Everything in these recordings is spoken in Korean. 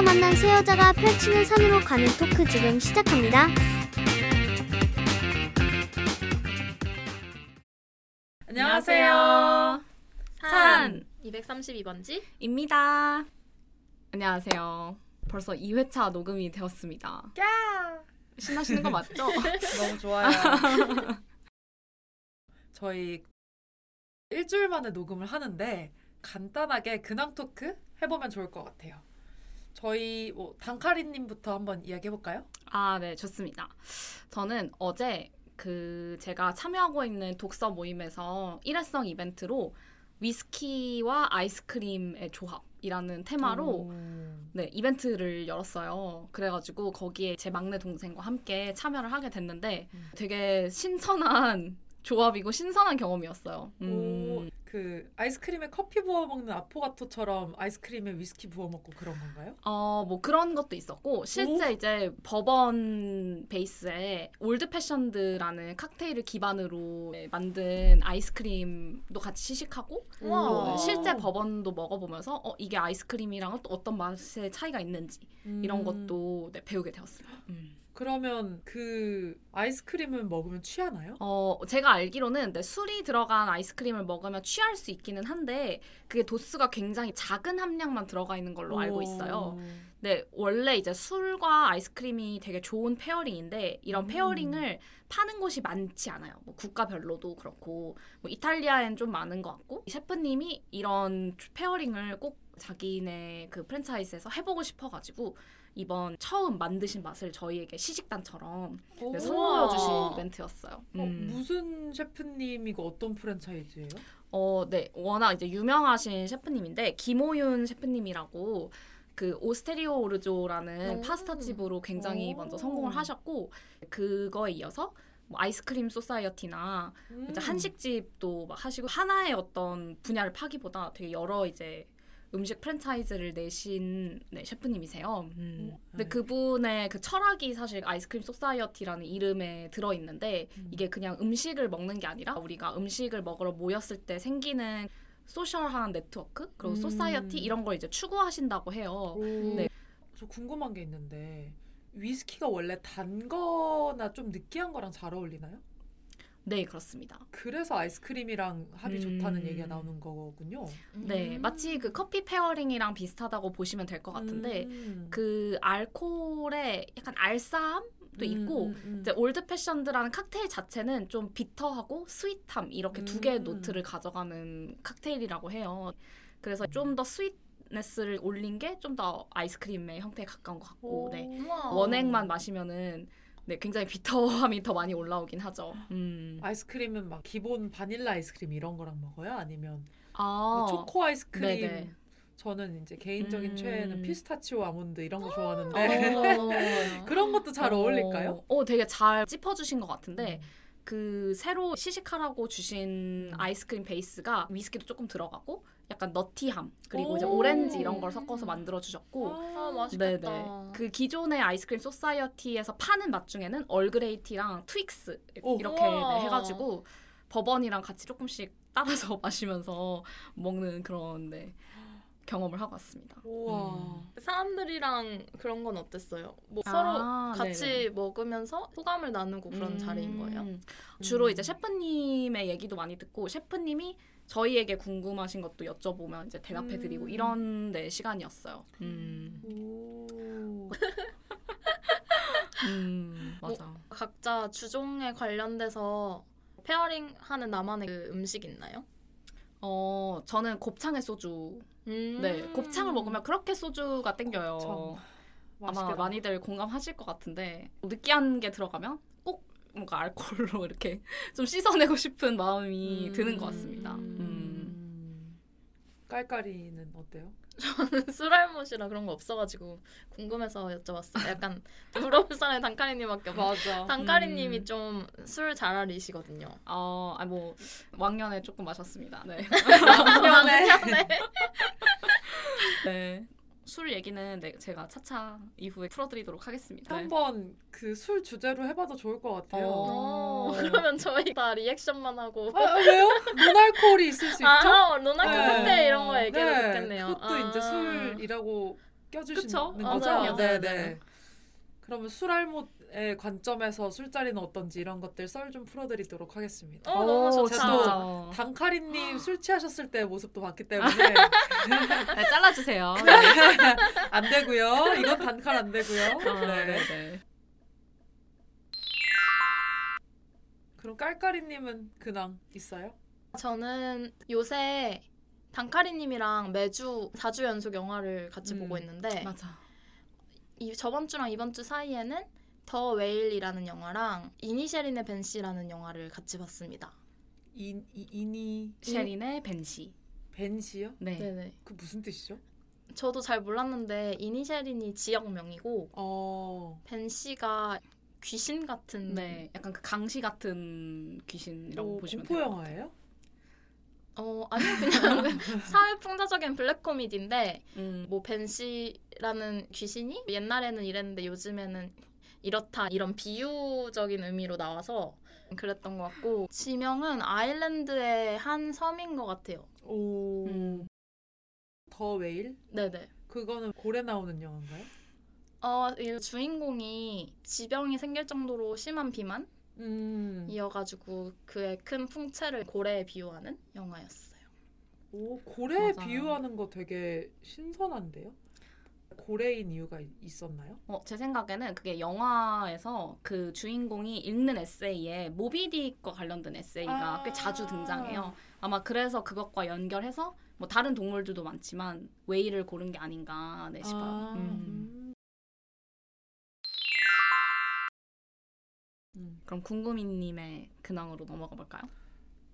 술집에서 만난 세 여자가 펼치는 산으로 가는 토크 지금 시작합니다. 안녕하세요. 산 232번지? 입니다. 안녕하세요. 벌써 2회차 녹음이 되었습니다. 야 신나시는 거 맞죠? 너무 좋아요. 저희 일주일 만에 녹음을 하는데 간단하게 근황 토크 해보면 좋을 것 같아요. 저희 뭐 단카리님부터 한번 이야기해 볼까요? 아, 네, 좋습니다. 저는 어제 그 제가 참여하고 있는 독서 모임에서 일회성 이벤트로 위스키와 아이스크림의 조합이라는 테마로 네, 이벤트를 열었어요. 그래가지고 거기에 제 막내 동생과 함께 참여를 하게 됐는데 음. 되게 신선한 조합이고 신선한 경험이었어요. 음. 오, 그 아이스크림에 커피 부어 먹는 아포가토처럼 아이스크림에 위스키 부어 먹고 그런 건가요? 어, 뭐 그런 것도 있었고, 실제 오. 이제 버번 베이스에 Old Fashioned라는 칵테일을 기반으로 만든 아이스크림도 같이 시식하고. 또 실제 버번도 먹어보면서, 어, 이게 아이스크림이랑은 또 어떤 맛의 차이가 있는지, 이런 음, 것도 네, 배우게 되었어요. 음. 그러면 그 아이스크림은 먹으면 취하나요? 어, 제가 알기로는 네, 술이 들어간 아이스크림을 먹으면 취할 수 있기는 한데, 그게 도수가 굉장히 작은 함량만 들어가 있는 걸로 알고 있어요. 오. 네, 원래 이제 술과 아이스크림이 되게 좋은 pairing인데 이런 음. pairing을 파는 곳이 많지 않아요. 뭐 국가별로도 그렇고 뭐 이탈리아엔 좀 많은 것 같고 이 셰프님이 이런 pairing을 꼭 자기네 그 프랜차이즈에서 해보고 싶어가지고 이번 처음 만드신 맛을 저희에게 시식단처럼 오. 네, 선보여 주신. 이벤트였어요. 어, 음. 무슨 셰프님이고 어떤 프랜차이즈예요? 어, 네. 워낙 이제 유명하신 셰프님인데 김호윤 셰프님이라고 그 오스테리아 오르조라는 오. 파스타 집으로 굉장히 오. 먼저 성공을 하셨고 그거에 이어서 뭐 아이스크림 소사이어티나 음. 이제 한식집도 막 하시고 하나의 어떤 분야를 파기보다 되게 여러 이제 음식 프랜차이즈를 내신 네, 셰프님이세요. 음. 오, 근데 네. 그분의 그 철학이 사실 아이스크림 소사이어티라는 이름에 들어 있는데 음. 이게 그냥 음식을 먹는 게 아니라 우리가 음식을 먹으러 모였을 때 생기는 social한 네트워크 그리고 음. society 이런 걸 이제 추구하신다고 해요. 오. 네. 저 궁금한 게 있는데 위스키가 원래 단 거나 좀 느끼한 거랑 잘 어울리나요? 네 그렇습니다. 그래서 아이스크림이랑 합이 음. 좋다는 얘기가 나오는 거군요. 네 음. 마치 그 커피 pairing이랑 비슷하다고 보시면 될 것 같은데 음. 그 알코올에 약간 알싸함도 있고 음, 음, 음. 이제 Old Fashioned라는 칵테일 자체는 좀 bitter하고 sweet함 이렇게 두 개의 음. 노트를 가져가는 칵테일이라고 해요. 그래서 좀 더 sweetness를 올린 게 좀 더 아이스크림의 형태에 가까운 것 같고, 오. 네. 우와. 원액만 마시면은 네 굉장히 bitter함이 더 많이 올라오긴 하죠. 음. 아이스크림은 막 기본 바닐라 아이스크림 이런 거랑 먹어요? 아니면 아, 뭐 초코 아이스크림? 네네. 저는 이제 개인적인 음. 최애는 피스타치오 아몬드 이런 거 어. 좋아하는데 그런 것도 잘 어울릴까요? 어, 어, 되게 잘 짚어주신 것 같은데 음. 그 새로 시식하라고 주신 음. 아이스크림 베이스가 위스키도 조금 들어가고 약간 nutty함 그리고 이제 오. 오렌지 이런 걸 섞어서 만들어 주셨고 아, 맛있겠다. 네네 그 기존의 아이스크림 소사이어티에서 파는 맛 중에는 Earl Grey tea랑 트윅스 오. 이렇게. 네, 해가지고 버번이랑 같이 조금씩 따라서 마시면서 먹는 그런 네, 경험을 하고 왔습니다. 우와. 음. 사람들이랑 그런 건 어땠어요? 뭐 아, 서로 같이 네네. 먹으면서 소감을 나누고 그런 음, 자리인 거예요? 주로 음. 이제 셰프님의 얘기도 많이 듣고 셰프님이 저희에게 궁금하신 것도 여쭤보면 이제 대답해드리고 음. 이런 네 시간이었어요. 음, 오. 음 맞아. 각자 주종에 관련돼서 pairing 하는 나만의 그 음식 있나요? 어 저는 곱창에 소주. 음. 네 곱창을 먹으면 그렇게 소주가 땡겨요. 아마. 많이들 공감하실 것 같은데 느끼한 게 들어가면 꼭 뭔가 알코올로 이렇게 좀 씻어내고 싶은 마음이 음. 드는 것 같습니다. 음. 음. 깔깔이는 어때요? 술알못이라 그런 거 없어가지고 궁금해서 여쭤봤어요. 약간 물어볼 사람이 단카리님밖에 없어. 맞아. 단카리님이 음. 좀술 잘 알리시거든요. 어, 아니 뭐 왕년에 조금 마셨습니다. 네. 미안해. 네. 술 얘기는 네, 제가 차차 이후에 풀어드리도록 하겠습니다. 네. 한번 그 술 주제로 해봐도 좋을 것 같아요. 어. 어, 그러면 저희 다 리액션만 하고. 아, 왜요? 논알코올이 있을 수 있죠? 아, 로나크 네. 이런 거 얘기해도 네, 좋겠네요. 그것도 아. 이제 술이라고 껴주시는 그쵸? 거죠? 맞아요. 네, 네, 네. 그러면 술알못 의 관점에서 술자리는 어떤지 이런 것들 썰 좀 풀어드리도록 하겠습니다. 어, 너무 좋다. 단카리님 술 취하셨을 때 모습도 봤기 때문에 네, 잘라주세요. 안 되고요. 이건 단칼 안 되고요. 아, 네. 네, 네. 그럼 깔깔이님은 근황 있어요? 저는 요새 단카리님이랑 매주 4주 연속 영화를 같이 음, 보고 있는데 맞아. 이 저번 주랑 이번 주 사이에는 더 웨일이라는 영화랑 이니셜인의 벤시라는 영화를 같이 봤습니다. 이, 이 이니 셰린의 벤시. 벤시요? 네. 네네. 그 무슨 뜻이죠? 저도 잘 몰랐는데 이니셜인이 지역명이고 어. 벤시가 귀신 같은 네, 약간 그 강시 같은 귀신이라고 오, 보시면 공포 돼요. 영화예요? 어 아니요 그냥 사회 풍자적인 블랙 코미디인데 음, 뭐 벤시라는 귀신이 옛날에는 이랬는데 요즘에는 이렇다 이런 비유적인 의미로 나와서 그랬던 것 같고 지명은 아일랜드의 한 섬인 것 같아요. 오. 음. 더 웨일? 네네. 그거는 고래 나오는 영화인가요? 어, 이 주인공이 지병이 생길 정도로 심한 비만이어가지고 음. 그의 큰 풍채를 고래에 비유하는 영화였어요. 오, 고래 맞아요. 비유하는 거 되게 신선한데요? 고래인 이유가 있- 있었나요? 어, 제 생각에는 그게 영화에서 그 주인공이 읽는 에세이에 모비딕과 관련된 에세이가 아. 꽤 자주 등장해요. 아마 그래서 그것과 연결해서 뭐 다른 동물들도 많지만 웨이를 고른 게 아닌가 네 싶어요. 아, 음. 음. 음. 그럼 궁금이님의 근황으로 넘어가 볼까요?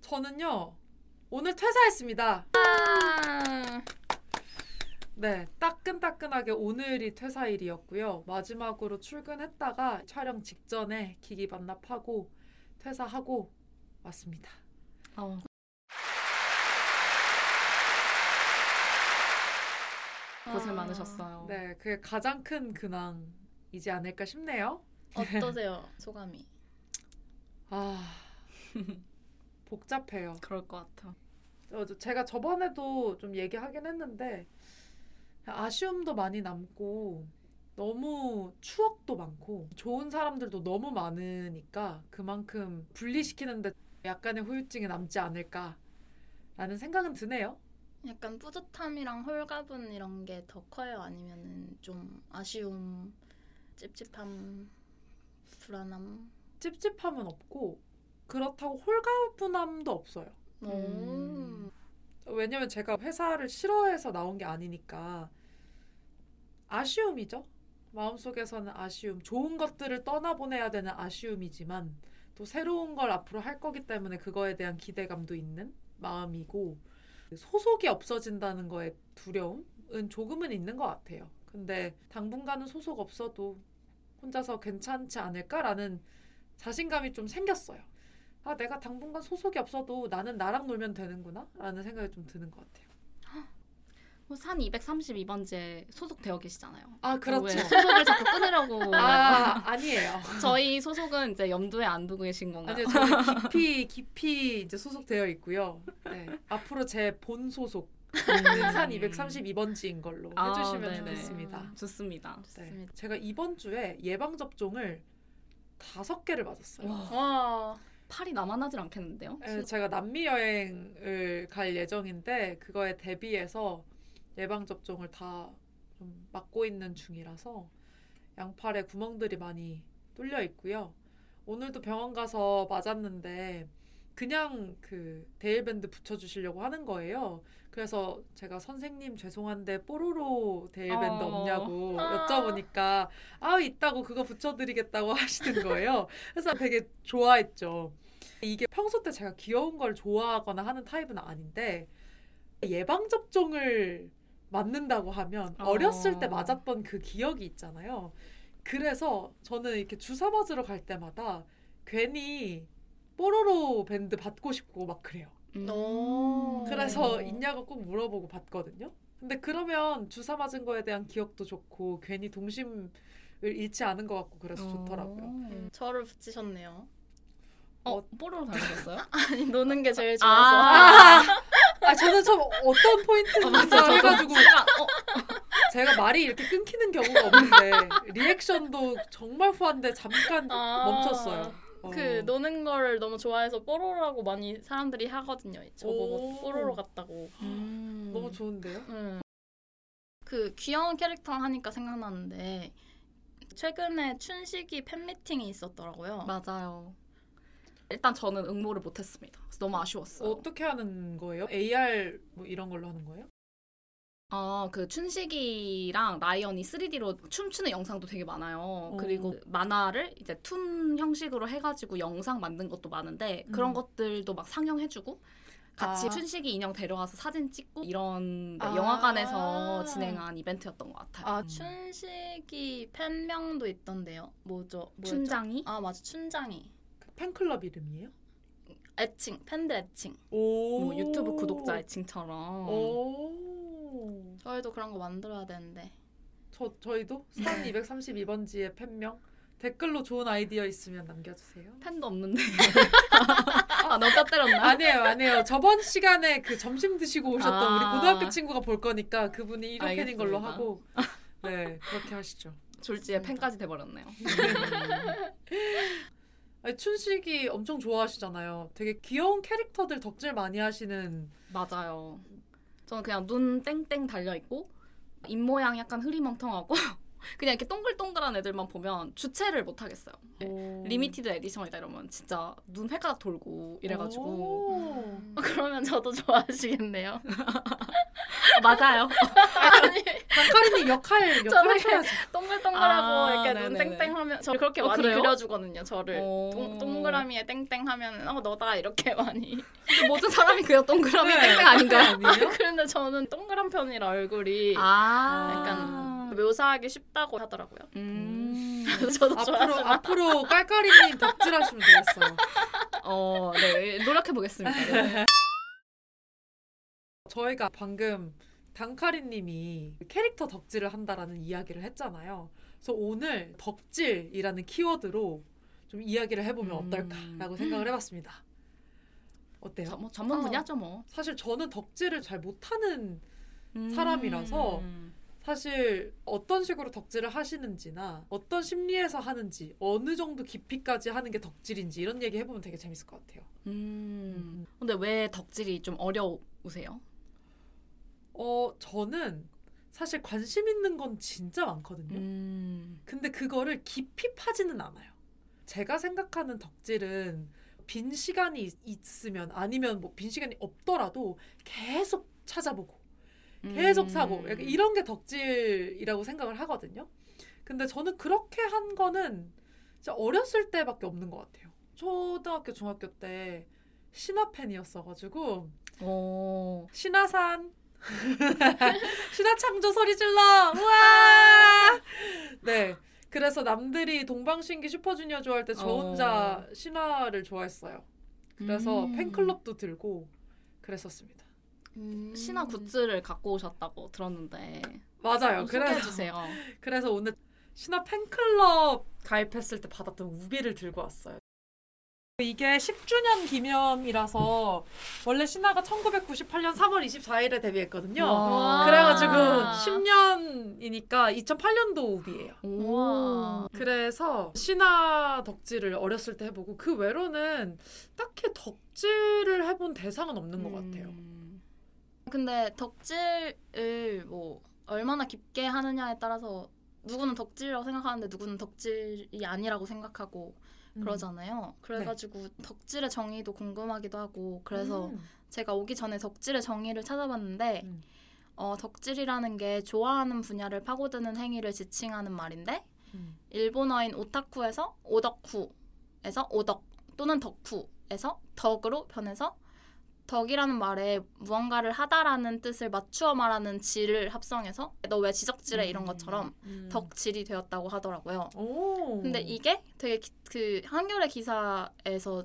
저는요 오늘 퇴사했습니다. 아, 네, 따끈따끈하게 오늘이 퇴사일이었고요. 마지막으로 출근했다가 촬영 직전에 기기 반납하고 퇴사하고 왔습니다. 어, 고생 아, 많으셨어요. 네, 그게 가장 큰 근황이지 않을까 싶네요. 어떠세요 소감이? 아, 복잡해요. 그럴 것 같아. 제가 저번에도 좀 얘기하긴 했는데 아쉬움도 많이 남고 너무 추억도 많고 좋은 사람들도 너무 많으니까 그만큼 분리시키는데 약간의 후유증이 남지 않을까라는 생각은 드네요. 약간 뿌듯함이랑 홀가분 이런 게 더 커요? 아니면은 좀 아쉬움, 찝찝함, 불안함? 찝찝함은 없고 그렇다고 홀가분함도 없어요. 음. 왜냐면 제가 회사를 싫어해서 나온 게 아니니까 아쉬움이죠. 마음속에서는 아쉬움, 좋은 것들을 떠나보내야 되는 아쉬움이지만 또 새로운 걸 앞으로 할 거기 때문에 그거에 대한 기대감도 있는 마음이고 소속이 없어진다는 거에 두려움은 조금은 있는 것 같아요. 근데 당분간은 소속 없어도 혼자서 괜찮지 않을까라는 자신감이 좀 생겼어요. 아, 내가 당분간 소속이 없어도 나는 나랑 놀면 되는구나? 라는 생각이 좀 드는 것 같아요. 뭐산 232번지에 소속되어 계시잖아요. 아, 그렇죠. 왜 소속을 자꾸 끊으려고. 아, 아니에요. 저희 소속은 이제 염두에 안 두고 계신 건가요? 아니요, 저는 깊이, 깊이 이제 소속되어 있고요. 네. 앞으로 제 본 소속 은 산 232번지인 걸로 아, 해주시면 네네. 좋겠습니다. 좋습니다. 네. 좋습니다. 제가 이번 주에 예방 접종을 다섯 개를 맞았어요. 와, 와, 팔이 남아나질 않겠는데요? 에, 제가 남미 여행을 갈 예정인데 그거에 대비해서 예방 접종을 다 좀 맞고 있는 중이라서 양팔에 구멍들이 많이 뚫려 있고요. 오늘도 병원 가서 맞았는데 그냥 그 대일밴드 붙여주시려고 하는 거예요. 그래서 제가 선생님 죄송한데 뽀로로 대일밴드 어. 없냐고 아. 여쭤보니까 아 있다고 그거 붙여드리겠다고 하시는 거예요. 그래서 되게 좋아했죠. 이게 평소 때 제가 귀여운 걸 좋아하거나 하는 타입은 아닌데 예방 접종을 맞는다고 하면 어. 어렸을 때 맞았던 그 기억이 있잖아요. 그래서 저는 이렇게 주사 맞으러 갈 때마다 괜히 뽀로로 밴드 받고 싶고 막 그래요. 음. 오. 그래서 있냐고 꼭 물어보고 받거든요. 근데 그러면 주사 맞은 거에 대한 기억도 좋고 괜히 동심을 잃지 않은 것 같고 그래서 좋더라고요. 어, 저를 붙이셨네요. 어, 뽀로로 닮으셨어요? 아니 노는 게 제일 좋아서. 아, 아 저는 좀 어떤 포인트인지. 저도 해가지고 어, 제가 말이 이렇게 끊기는 경우가 없는데 리액션도 정말 후한데 잠깐 아. 멈췄어요. 어. 그 노는 걸 너무 좋아해서 뽀로로라고 많이 사람들이 하거든요. 저보고 오. 뽀로로 같다고. 음. 너무 좋은데요? 음. 그 귀여운 캐릭터 하니까 생각나는데 최근에 춘식이 팬미팅이 있었더라고요. 맞아요. 일단 저는 응모를 못했습니다. 너무 아쉬웠어요. 어떻게 하는 거예요? AR 뭐 이런 걸로 하는 거예요? 아, 그 춘식이랑 라이언이 3D로 춤추는 영상도 되게 많아요. 그리고 만화를 이제 툰 형식으로 해가지고 영상 만든 것도 많은데 그런 음. 것들도 막 상영해주고 같이 아. 춘식이 인형 데려가서 사진 찍고 이런 네, 아. 영화관에서 진행한 이벤트였던 것 같아요. 아, 춘식이 팬명도 있던데요. 뭐죠? 뭐였죠? 춘장이 아 맞아 춘장이. 그 팬클럽 이름이에요? 애칭 팬들 애칭. 오. 뭐 유튜브 구독자 애칭처럼 오. 저희도 그런 거 만들어야 되는데. 저 저희도 산 232번지의 팬명 댓글로 좋은 아이디어 있으면 남겨주세요. 팬도 없는데 아 너무 때렸나? 아니에요, 아니에요. 저번 시간에 그 점심 드시고 오셨던 아. 우리 고등학교 친구가 볼 거니까 그분이 1호 팬인 걸로 알겠습니다. 하고 네 그렇게 하시죠. 졸지에 팬까지 돼버렸네요. 아니, 춘식이 엄청 좋아하시잖아요. 되게 귀여운 캐릭터들 덕질 많이 하시는 맞아요. 저는 그냥 눈 땡땡 달려 있고 입 모양 약간 흐리멍텅하고 그냥 이렇게 동글동글한 애들만 보면 주체를 못 하겠어요. 오. limited edition이다 이러면 진짜 눈 획가닥 돌고 이래가지고 오. 그러면 저도 좋아하시겠네요. 아, 맞아요. 아니 단카리님 역할 역할 저는 하셔야죠. 동글동글하고 아, 이렇게 눈 네네네. 땡땡하면 저 그렇게 어, 많이 그래요? 그려주거든요. 저를 오. 동, 동그라미에 땡땡하면 어 너다 이렇게 많이. 모든 사람이 그냥 동그라미 네. 땡땡 아닌가요? 아니에요? 그런데 저는 동그란 편이라 얼굴이 아, 약간 묘사하기 쉽다고 하더라고요. 음. 저도 앞으로 앞으로 깔깔이님 덕질하시면 되겠어요. 어, 네 노력해 보겠습니다. 네. 저희가 방금 단카리님이 캐릭터 덕질을 한다라는 이야기를 했잖아요. 그래서 오늘 덕질이라는 키워드로 좀 이야기를 해보면 음. 어떨까라고 생각을 해봤습니다. 어때요? 저, 뭐 전문 어. 분야죠 뭐. 사실 저는 덕질을 잘 못하는 음. 사람이라서 사실 어떤 식으로 덕질을 하시는지나 어떤 심리에서 하는지 어느 정도 깊이까지 하는 게 덕질인지 이런 얘기 해보면 되게 재밌을 것 같아요. 음. 근데 왜 덕질이 좀 어려우세요? 어 저는 사실 관심 있는 건 진짜 많거든요. 음. 근데 그거를 깊이 파지는 않아요. 제가 생각하는 덕질은 빈 시간이 있- 있으면 아니면 뭐 빈 시간이 없더라도 계속 찾아보고 계속 음. 사고 약간 이런 게 덕질이라고 생각을 하거든요. 근데 저는 그렇게 한 거는 진짜 어렸을 때밖에 없는 것 같아요. 초등학교 중학교 때 신화 팬이었어가지고 오. 신화산 신화 창조 소리 질러 우와 네 그래서 남들이 동방신기 슈퍼주니어 좋아할 때저 어. 혼자 신화를 좋아했어요. 그래서 음. 팬클럽도 들고 그랬었습니다. 음. 신화 굿즈를 갖고 오셨다고 들었는데 맞아요. 그래서 주세요. 그래서 오늘 신화 팬클럽 가입했을 때 받았던 우비를 들고 왔어요. 이게 10주년 기념이라서 원래 신화가 1998년 3월 24일에 데뷔했거든요. 와. 그래가지고 와. 10년이니까 2008년도 우비예요. 오. 그래서 신화 덕질을 어렸을 때 해보고 그 외로는 딱히 덕질을 해본 대상은 없는 것 같아요. 음. 근데 덕질을 뭐 얼마나 깊게 하느냐에 따라서 누구는 덕질이라고 생각하는데 누구는 덕질이 아니라고 생각하고 음. 그러잖아요. 그래가지고 덕질의 정의도 궁금하기도 하고 그래서 음. 제가 오기 전에 덕질의 정의를 찾아봤는데 음. 어, 덕질이라는 게 좋아하는 분야를 파고드는 행위를 지칭하는 말인데 음. 일본어인 오타쿠에서 오덕쿠에서 오덕 또는 덕후에서 덕으로 변해서 덕이라는 말에 무언가를 하다라는 뜻을 맞추어 말하는 질을 합성해서 너 왜 지적질해 이런 것처럼 음. 덕질이 되었다고 하더라고요. 오. 근데 이게 되게 기- 그 한겨레 기사에서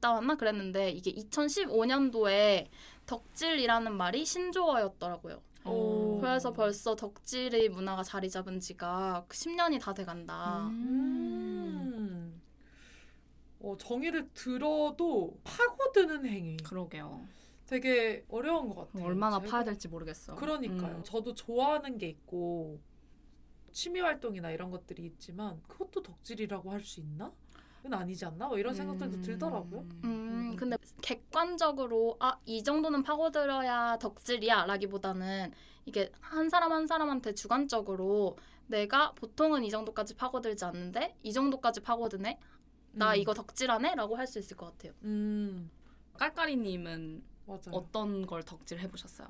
따왔나 그랬는데 이게 2015년도에 덕질이라는 말이 신조어였더라고요. 오. 그래서 벌써 덕질의 문화가 자리 잡은 지가 10년이 다 돼간다. 음. 어, 정의를 들어도 파고 드는 행위. 그러게요. 되게 어려운 것 같아요. 얼마나 제가- 파야 될지 모르겠어. 그러니까요. 음. 저도 좋아하는 게 있고 취미 활동이나 이런 것들이 있지만 그것도 덕질이라고 할 수 있나? 그건 아니지 않나? 뭐 이런 생각들도 음. 들더라고요. 음, 음. 근데 객관적으로 아, 이 정도는 파고들어야 덕질이야 라기보다는 이게 한 사람 한 사람한테 주관적으로 내가 보통은 이 정도까지 파고들지 않는데 이 정도까지 파고드네? 나 음. 이거 덕질하네? 라고 할 수 있을 것 같아요. 음 깔깔이님은 맞아요. 어떤 걸 덕질 해보셨어요?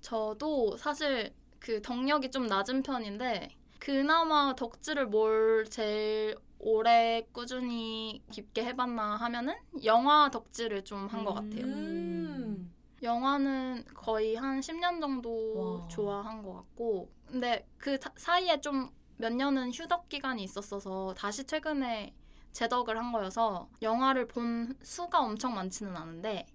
저도 사실 그 덕력이 좀 낮은 편인데 그나마 덕질을 뭘 제일 오래 꾸준히 깊게 해봤나 하면은 영화 덕질을 좀 한 것 같아요. 음. 영화는 거의 한 10년 정도 와. 좋아한 것 같고 근데 그 타- 사이에 좀 몇 년은 휴덕 기간이 있었어서 다시 최근에 재덕을 한 거여서 영화를 본 수가 엄청 많지는 않은데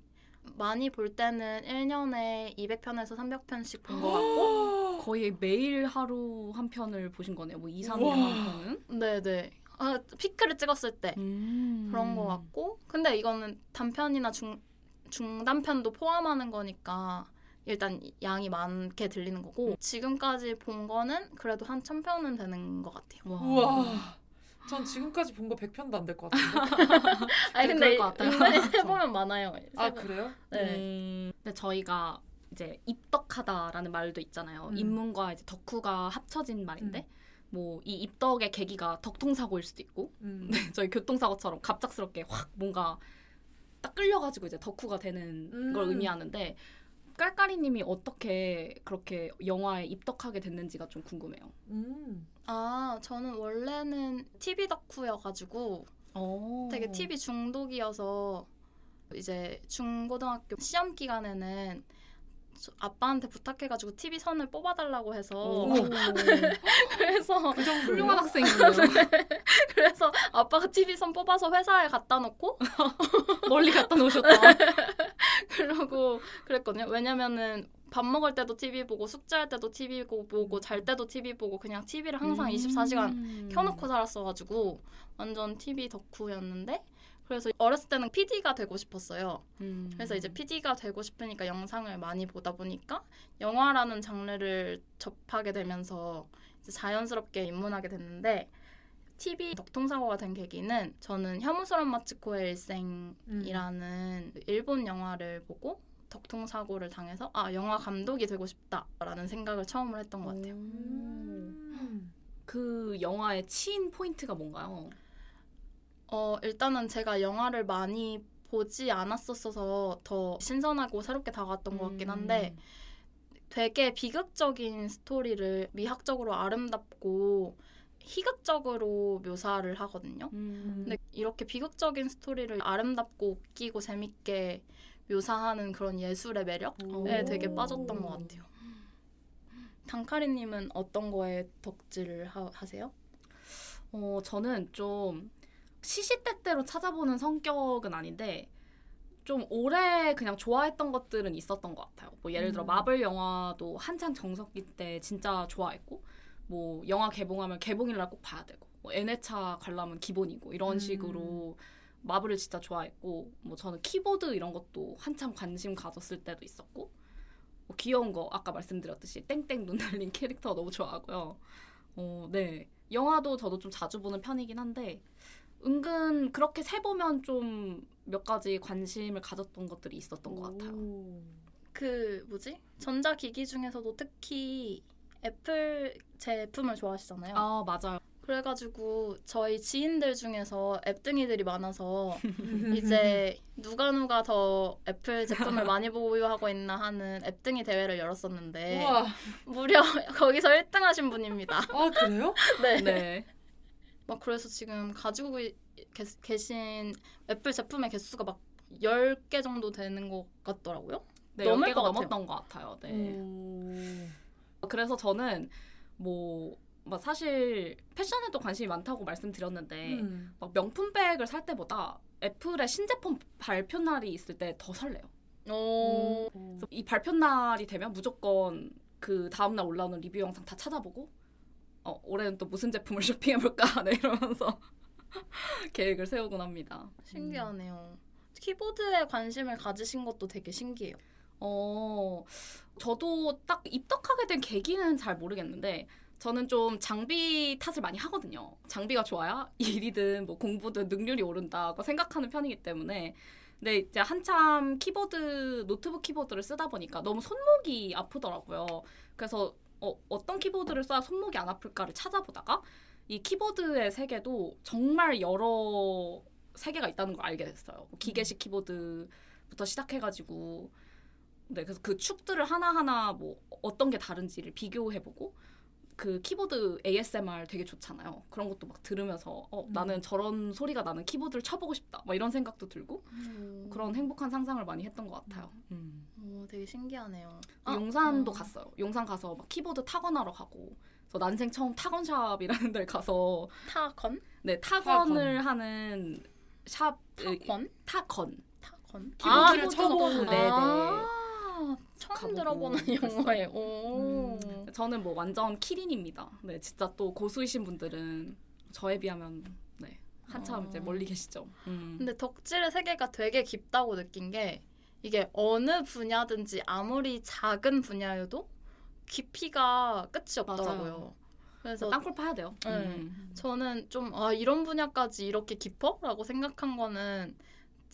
많이 볼 때는 1년에 200편에서 300편씩 본 것 같고 거의 매일 하루 한 편을 보신 거네요. 뭐 2, 3일 우와. 한 편은? 네네 아, 피크를 찍었을 때 음. 그런 것 같고 근데 이거는 단편이나 중 중단편도 포함하는 거니까 일단 양이 많게 들리는 거고 지금까지 본 거는 그래도 한 천 편은 되는 것 같아요. 와. 우와. 전 지금까지 본 거 100편도 안 될 것 같은데. 아니 그럴 근데. 은근히 해보면 많아요. 아 세보- 그래요? 네. 음, 근데 저희가 이제 입덕하다라는 말도 있잖아요. 음. 입문과 이제 덕후가 합쳐진 말인데 뭐이 입덕의 계기가 덕통사고일 수도 있고 음. 네, 저희 교통사고처럼 갑작스럽게 확 뭔가 딱 끌려가지고 이제 덕후가 되는 음. 걸 의미하는데 깔깔이님이 어떻게 그렇게 영화에 입덕하게 됐는지가 좀 궁금해요. 음. 아 저는 원래는 TV 덕후여가지고 어. 되게 TV 중독이어서 이제 중고등학교 시험 기간에는 저- 아빠한테 부탁해가지고 TV 선을 뽑아달라고 해서 오. 그래서 그 훌륭한 학생이네요. 그래서 아빠가 TV 선 뽑아서 회사에 갖다 놓고 멀리 갖다 놓으셨다. 그러고 그랬거든요. 왜냐면은 밥 먹을 때도 TV 보고 숙제할 때도 TV 보고 잘 때도 TV 보고 그냥 TV를 항상 24시간 음. 켜놓고 살았어가지고 완전 TV 덕후였는데 그래서 어렸을 때는 PD가 되고 싶었어요. 음. 그래서 이제 PD가 되고 싶으니까 영상을 많이 보다 보니까 영화라는 장르를 접하게 되면서 자연스럽게 입문하게 됐는데 TV 덕통사고가 된 계기는 저는 혐오스런 마츠코의 일생이라는 일본 영화를 보고 덕통사고를 당해서 아 영화 감독이 되고 싶다라는 생각을 처음으로 했던 것 같아요. 음. 그 영화의 치인 포인트가 뭔가요? 어, 일단은 제가 영화를 많이 보지 않았었어서 더 신선하고 새롭게 다가왔던 것 같긴 한데 되게 비극적인 스토리를 미학적으로 아름답고 희극적으로 묘사를 하거든요. 음. 근데 이렇게 비극적인 스토리를 아름답고 웃기고 재밌게 묘사하는 그런 예술의 매력에 오. 되게 빠졌던 것 같아요. 단카리님은 어떤 거에 덕질을 하, 하세요? 어, 저는 좀 시시때때로 찾아보는 성격은 아닌데 좀 오래 그냥 좋아했던 것들은 있었던 것 같아요. 뭐 예를 들어 음. 마블 영화도 한창 정석기 때 진짜 좋아했고 뭐 영화 개봉하면 개봉일날 꼭 봐야 되고 뭐 N회차 관람은 기본이고 이런 음. 식으로 마블을 진짜 좋아했고 뭐 저는 키보드 이런 것도 한참 관심 가졌을 때도 있었고 뭐 귀여운 거 아까 말씀드렸듯이 땡땡 눈 달린 캐릭터 너무 좋아하고요. 어, 네. 영화도 저도 좀 자주 보는 편이긴 한데 은근 그렇게 세 보면 좀 몇 가지 관심을 가졌던 것들이 있었던 것 같아요. 오. 그 뭐지? 전자 기기 중에서도 특히 애플 제품을 좋아하시잖아요. 아 맞아요. 그래가지고 저희 지인들 중에서 앱등이들이 많아서 이제 누가 누가 더 애플 제품을 많이 보유하고 있나 하는 앱등이 대회를 열었었는데 우와. 무려 거기서 1등 하신 분입니다. 아 그래요? 네. 네. 막 그래서 지금 가지고 계- 계신 애플 제품의 개수가 막 10개 정도 되는 것 같더라고요. 네, 넘을 10개가 것. 넘었던 것 같아요. 네. 오. 그래서 저는 뭐, 뭐 사실 패션에도 관심이 많다고 말씀드렸는데 음. 막 명품 백을 살 때보다 애플의 신제품 발표 날이 있을 때 더 설레요. 오. 오. 그래서 이 발표 날이 되면 무조건 그 다음 날 올라오는 리뷰 영상 다 찾아보고 어, 올해는 또 무슨 제품을 쇼핑해 볼까 네, 이러면서 계획을 세우곤 합니다. 신기하네요. 키보드에 관심을 가지신 것도 되게 신기해요. 어, 저도 딱 입덕하게 된 계기는 잘 모르겠는데, 저는 좀 장비 탓을 많이 하거든요. 장비가 좋아야 일이든 뭐 공부든 능률이 오른다고 생각하는 편이기 때문에. 근데 이제 한참 키보드, 노트북 키보드를 쓰다 보니까 너무 손목이 아프더라고요. 그래서 어, 어떤 키보드를 써야 손목이 안 아플까를 찾아보다가 이 키보드의 세계도 정말 여러 세계가 있다는 걸 알게 됐어요. 뭐 기계식 키보드부터 시작해가지고 네, 그래서 그 축들을 하나 하나 뭐 어떤 게 다른지를 비교해보고 그 키보드 ASMR 되게 좋잖아요. 그런 것도 막 들으면서 어, 음. 나는 저런 소리가 나는 키보드를 쳐보고 싶다. 막 이런 생각도 들고 음. 그런 행복한 상상을 많이 했던 것 같아요. 음. 오, 되게 신기하네요. 아, 용산도 어. 갔어요. 용산 가서 막 키보드 타건하러 가고. 그래서 난생 처음 타건샵이라는 데를 가서 타건? 네 타건을 하는 샵 타건? 타건 타건? 키보드- 쳐보는 네, 네. 아, 처음 가보고 들어보는. 오. 음. 저는 뭐 완전 키린입니다. 네, 진짜 또 고수이신 분들은 저에 비하면 네 한참 아. 이제 멀리 계시죠. 음. 근데 덕질의 세계가 되게 깊다고 느낀 게 이게 어느 분야든지 아무리 작은 분야여도 깊이가 끝이 없더라고요. 맞아요. 그래서 땅굴 파야 돼요. 네. 음. 저는 좀 아, 이런 분야까지 이렇게 깊어? 라고 생각한 거는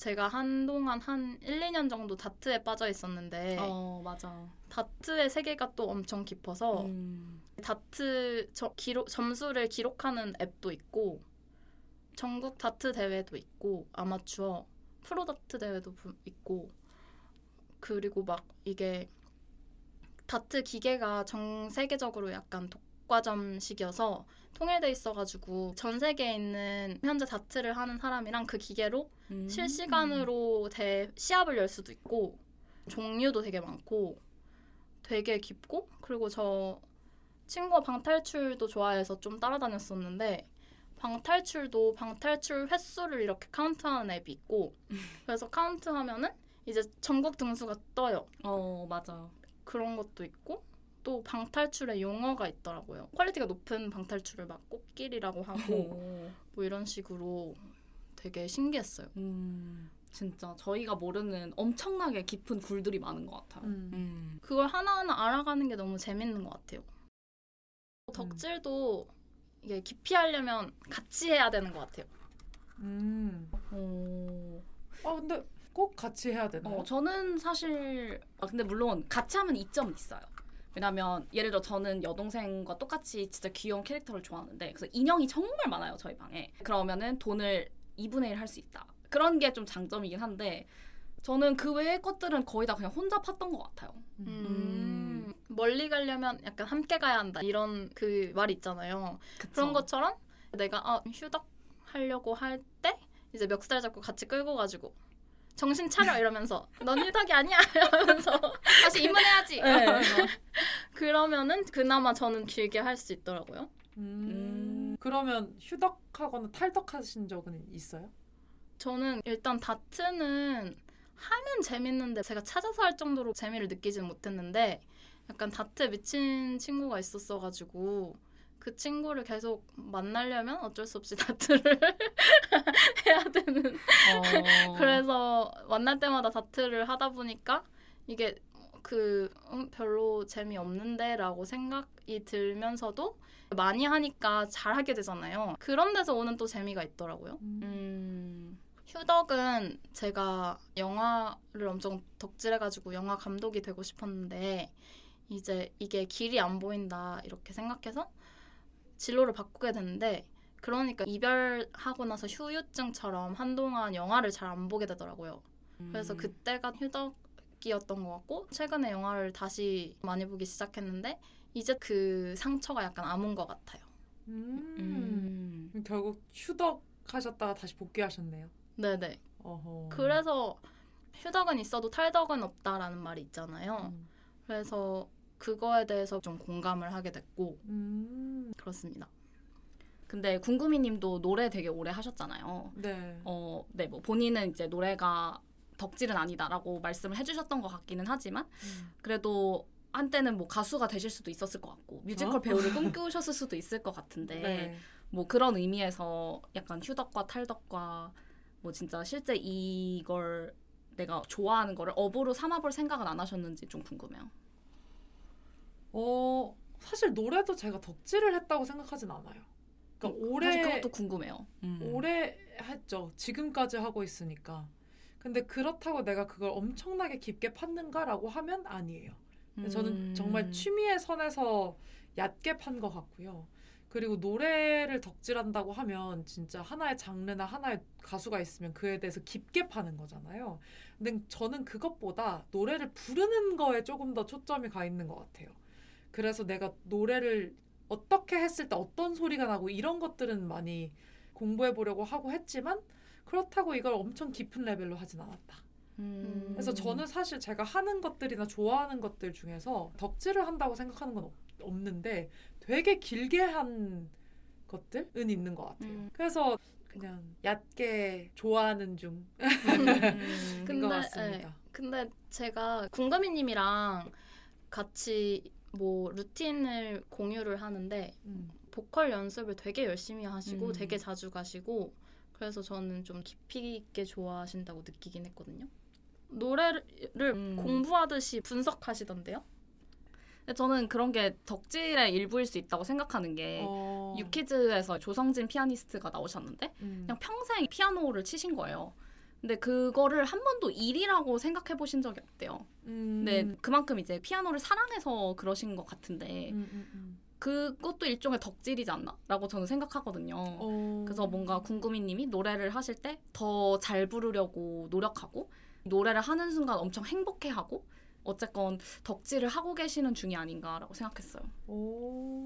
제가 한동안 한 1, 2년 정도 다트에 빠져 있었는데 어 맞아. 다트의 세계가 또 엄청 깊어서 음. 다트 저, 기록, 점수를 기록하는 앱도 있고 전국 다트 대회도 있고 아마추어 프로 다트 대회도 부- 있고 그리고 막 이게 다트 기계가 전 세계적으로 약간 독과점식이어서 통일돼 있어가지고 전 세계에 있는 현재 다트를 하는 사람이랑 그 기계로 음. 실시간으로 대 시합을 열 수도 있고 종류도 되게 많고 되게 깊고 그리고 저 친구가 방탈출도 좋아해서 좀 따라다녔었는데 방탈출도 방탈출 횟수를 이렇게 카운트하는 앱이 있고 그래서 카운트하면은 이제 전국 등수가 떠요. 어 맞아. 그런 것도 있고 또 방탈출의 용어가 있더라고요. quality가 높은 방탈출을 막 꽃길이라고 하고 오. 뭐 이런 식으로 되게 신기했어요. 음. 진짜 저희가 모르는 엄청나게 깊은 굴들이 많은 것 같아요. 음. 음. 그걸 하나하나 알아가는 게 너무 재밌는 것 같아요. 덕질도 이게 깊이 하려면 같이 해야 되는 것 같아요. 음. 어. 아 근데 꼭 같이 해야 되나요? 어, 저는 사실 아, 근데 물론 같이 하면 이점은 있어요. 왜냐면 예를 들어 저는 여동생과 똑같이 진짜 귀여운 캐릭터를 좋아하는데 그래서 인형이 정말 많아요 저희 방에. 그러면은 돈을 2분의 1 할 수 있다. 그런 게 좀 장점이긴 한데 저는 그 외의 것들은 거의 다 그냥 혼자 팠던 것 같아요. 음, 멀리 가려면 약간 함께 가야 한다 이런 그 말이 있잖아요. 그쵸? 그런 것처럼 내가 아, 휴덕 하려고 할 때 이제 멱살 잡고 같이 끌고 가지고 정신 차려 이러면서 넌 휴덕이 아니야 이러면서 다시 입문해야지. 네. 그러면은 그나마 저는 길게 할 수 있더라고요. 음. 그러면 휴덕하거나 탈덕하신 적은 있어요? 저는 일단 다트는 하면 재밌는데 제가 찾아서 할 정도로 재미를 느끼지는 못했는데 약간 다트에 미친 친구가 있었어가지고 그 친구를 계속 만나려면 어쩔 수 없이 다트를 해야 되는 어. 그래서 만날 때마다 다트를 하다 보니까 이게 그 음, 별로 재미없는데라고 생각이 들면서도 많이 하니까 잘하게 되잖아요. 그런 데서 오는 또 재미가 있더라고요. 음. 휴덕은 제가 영화를 엄청 덕질해가지고 영화 감독이 되고 싶었는데 이제 이게 길이 안 보인다 이렇게 생각해서 진로를 바꾸게 됐는데 그러니까 이별하고 나서 후유증처럼 한동안 영화를 잘 안 보게 되더라고요. 그래서 음. 그때가 휴덕이었던 것 같고 최근에 영화를 다시 많이 보기 시작했는데 이제 그 상처가 약간 아문 것 같아요. 음. 음. 결국 휴덕 하셨다가 다시 복귀하셨네요. 네네. 어허. 그래서 휴덕은 있어도 탈덕은 없다라는 말이 있잖아요. 음. 그래서 그거에 대해서 좀 공감을 하게 됐고 음. 그렇습니다. 근데 궁금이님도 노래 되게 오래 하셨잖아요. 네. 어, 네, 뭐 본인은 이제 노래가 덕질은 아니다라고 말씀을 해주셨던 것 같기는 하지만 음. 그래도 한때는 뭐 가수가 되실 수도 있었을 것 같고 뮤지컬 어? 배우를 꿈꾸셨을 수도 있을 것 같은데 네. 뭐 그런 의미에서 약간 휴덕과 탈덕과 뭐 진짜 실제 이걸 내가 좋아하는 거를 업으로 삼아볼 생각은 안 하셨는지 좀 궁금해요. 어 사실 노래도 제가 덕질을 했다고 생각하진 않아요. 그러니까 음, 오래 사실 그것도 궁금해요. 음. 오래 했죠. 지금까지 하고 있으니까. 근데 그렇다고 내가 그걸 엄청나게 깊게 팠는가라고 하면 아니에요. 근데 저는 음. 정말 취미의 선에서 얕게 판 것 같고요. 그리고 노래를 덕질한다고 하면 진짜 하나의 장르나 하나의 가수가 있으면 그에 대해서 깊게 파는 거잖아요. 근데 저는 그것보다 노래를 부르는 거에 조금 더 초점이 가 있는 것 같아요. 그래서 내가 노래를 어떻게 했을 때 어떤 소리가 나고 이런 것들은 많이 공부해 보려고 하고 했지만 그렇다고 이걸 엄청 깊은 레벨로 하진 않았다. 음. 그래서 저는 사실 제가 하는 것들이나 좋아하는 것들 중에서 덕질을 한다고 생각하는 건 없, 없는데 되게 길게 한 것들은 있는 것 같아요. 음. 그래서 그냥 얕게 좋아하는 중인 음. 근데, 것 같습니다. 근데 제가 궁금이님이랑 같이 뭐 루틴을 공유를 하는데 음. 보컬 연습을 되게 열심히 하시고 음. 되게 자주 가시고 그래서 저는 좀 깊이 있게 좋아하신다고 느끼긴 했거든요. 노래를 음. 공부하듯이 분석하시던데요? 저는 그런 게 덕질의 일부일 수 있다고 생각하는 게 어. 유키즈에서 조성진 피아니스트가 나오셨는데 음. 그냥 평생 피아노를 치신 거예요. 근데 그거를 한 번도 일이라고 생각해 보신 적이 없대요. 음. 근데 그만큼 이제 피아노를 사랑해서 그러신 것 같은데 음, 음, 음. 그것도 일종의 덕질이지 않나라고 저는 생각하거든요. 어. 그래서 뭔가 궁금이님이 노래를 하실 때 더 잘 부르려고 노력하고 노래를 하는 순간 엄청 행복해하고 어쨌건 덕질을 하고 계시는 중이 아닌가라고 생각했어요. 오.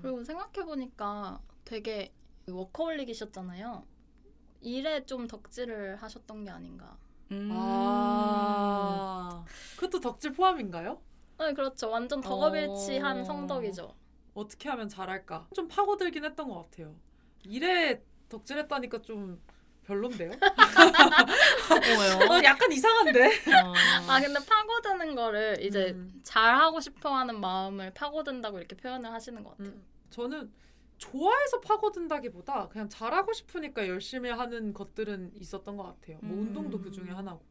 그리고 생각해보니까 되게 워커홀릭이셨잖아요. 일에 좀 덕질을 하셨던 게 아닌가. 음. 아. 그것도 덕질 포함인가요? 네, 그렇죠. 완전 덕업일치한 어. 성덕이죠. 어떻게 하면 잘할까? 좀 파고들긴 했던 것 같아요. 일에 덕질했다니까 좀 별론데요? 어, 약간 이상한데? 아 근데 파고드는 거를 이제 음. 잘 하고 싶어하는 마음을 파고든다고 이렇게 표현을 하시는 것 같아요. 음, 저는 좋아해서 파고든다기보다 그냥 잘하고 싶으니까 열심히 하는 것들은 있었던 것 같아요. 뭐 음. 운동도 그 중에 하나고